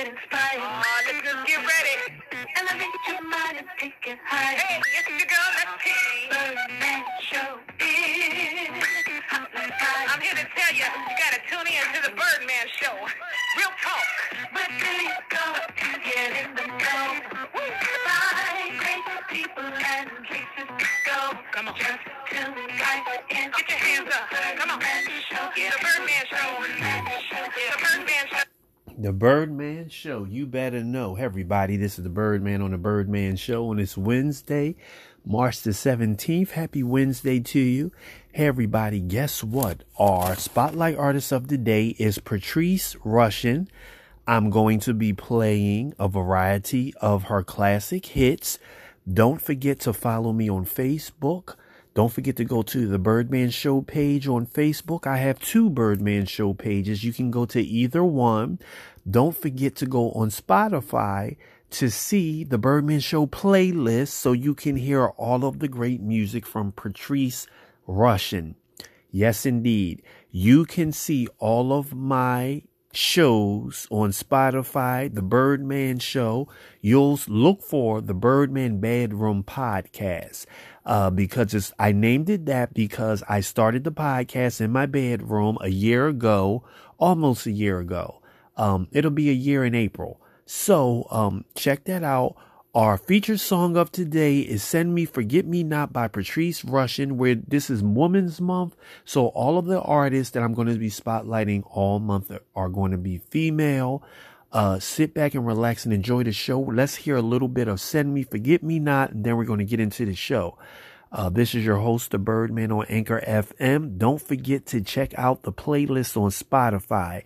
get inspired. Oh, let's just get ready. Elevate your mind and take it higher. Hey, it's your girl, that's T. Birdman Show is I'm here to tell you, you gotta tune in to the Birdman Show. Real talk. But do you go to get in the know? Find great people and places to go. Come on. Just tune in. Get your hands up. Come on. The Birdman Show. The Birdman Show. You better know. Everybody, this is the Birdman on the Birdman Show on this Wednesday, March the 17th. Happy Wednesday to you. Hey, everybody, guess what? Our spotlight artist of the day is Patrice Rushen. I'm going to be playing a variety of her classic hits. Don't forget to follow me on Facebook. Don't forget to go to the Birdman Show page on Facebook. I have two Birdman Show pages. You can go to either one. Don't forget to go on Spotify to see the Birdman Show playlist so you can hear all of the great music from Patrice Rushen. Yes, indeed. You can see all of my shows on Spotify, The Birdman Show. You'll look for the Birdman Bedroom Podcast. Uh, because it's, I named it that because I started the podcast in my bedroom a year ago, almost a year ago. Um, it'll be a year in April. So, um, check that out. Our featured song of today is Send Me Forget Me Not by Patrice Rushen, where this is Women's Month. So all of the artists that I'm going to be spotlighting all month are going to be female. Uh, sit back and relax and enjoy the show. Let's hear a little bit of Send Me Forget Me Not, and then we're going to get into the show. Uh, this is your host, the Birdman on Anchor FM. Don't forget to check out the playlist on Spotify.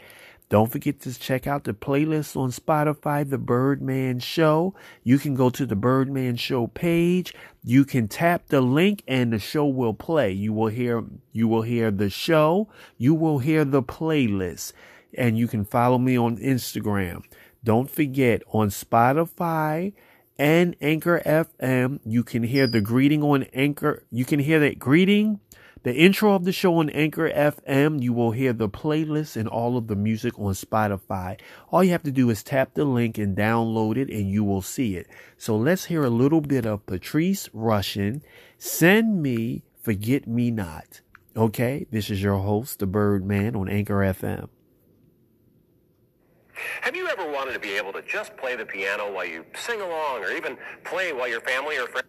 Don't forget to check out the playlist on Spotify, The Birdman Show. You can go to the Birdman Show page. You can tap the link and the show will play. You will hear, you will hear the show. You will hear the playlist and you can follow me on Instagram. Don't forget on Spotify and Anchor FM, you can hear the greeting on Anchor. You can hear that greeting the intro of the show on Anchor FM, you will hear the playlist and all of the music on Spotify. All you have to do is tap the link and download it and you will see it. So let's hear a little bit of Patrice Rushen. Send me Forget Me Not. Okay, this is your host, the Birdman on Anchor FM. Have you ever wanted to be able to just play the piano while you sing along or even play while your family or friends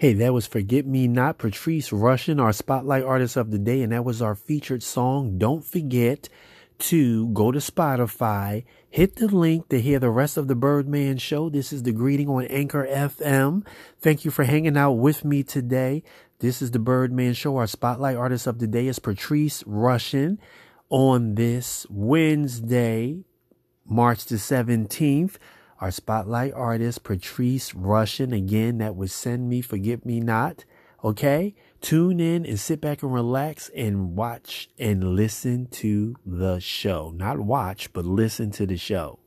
Hey, that was Forget Me Not, Patrice Rushen, our spotlight artist of the day, and that was our featured song. Don't forget to go to Spotify, hit the link to hear the rest of the Birdman show. This is the greeting on Anchor FM. Thank you for hanging out with me today. This is the Birdman show. Our spotlight artist of the day is Patrice Rushen on this Wednesday, March the 17th. Our spotlight artist, Patrice Rushen, Again, that was Send Me, Forget Me Not. Okay? Tune in and sit back and relax and watch and listen to the show. Not watch, but listen to the show.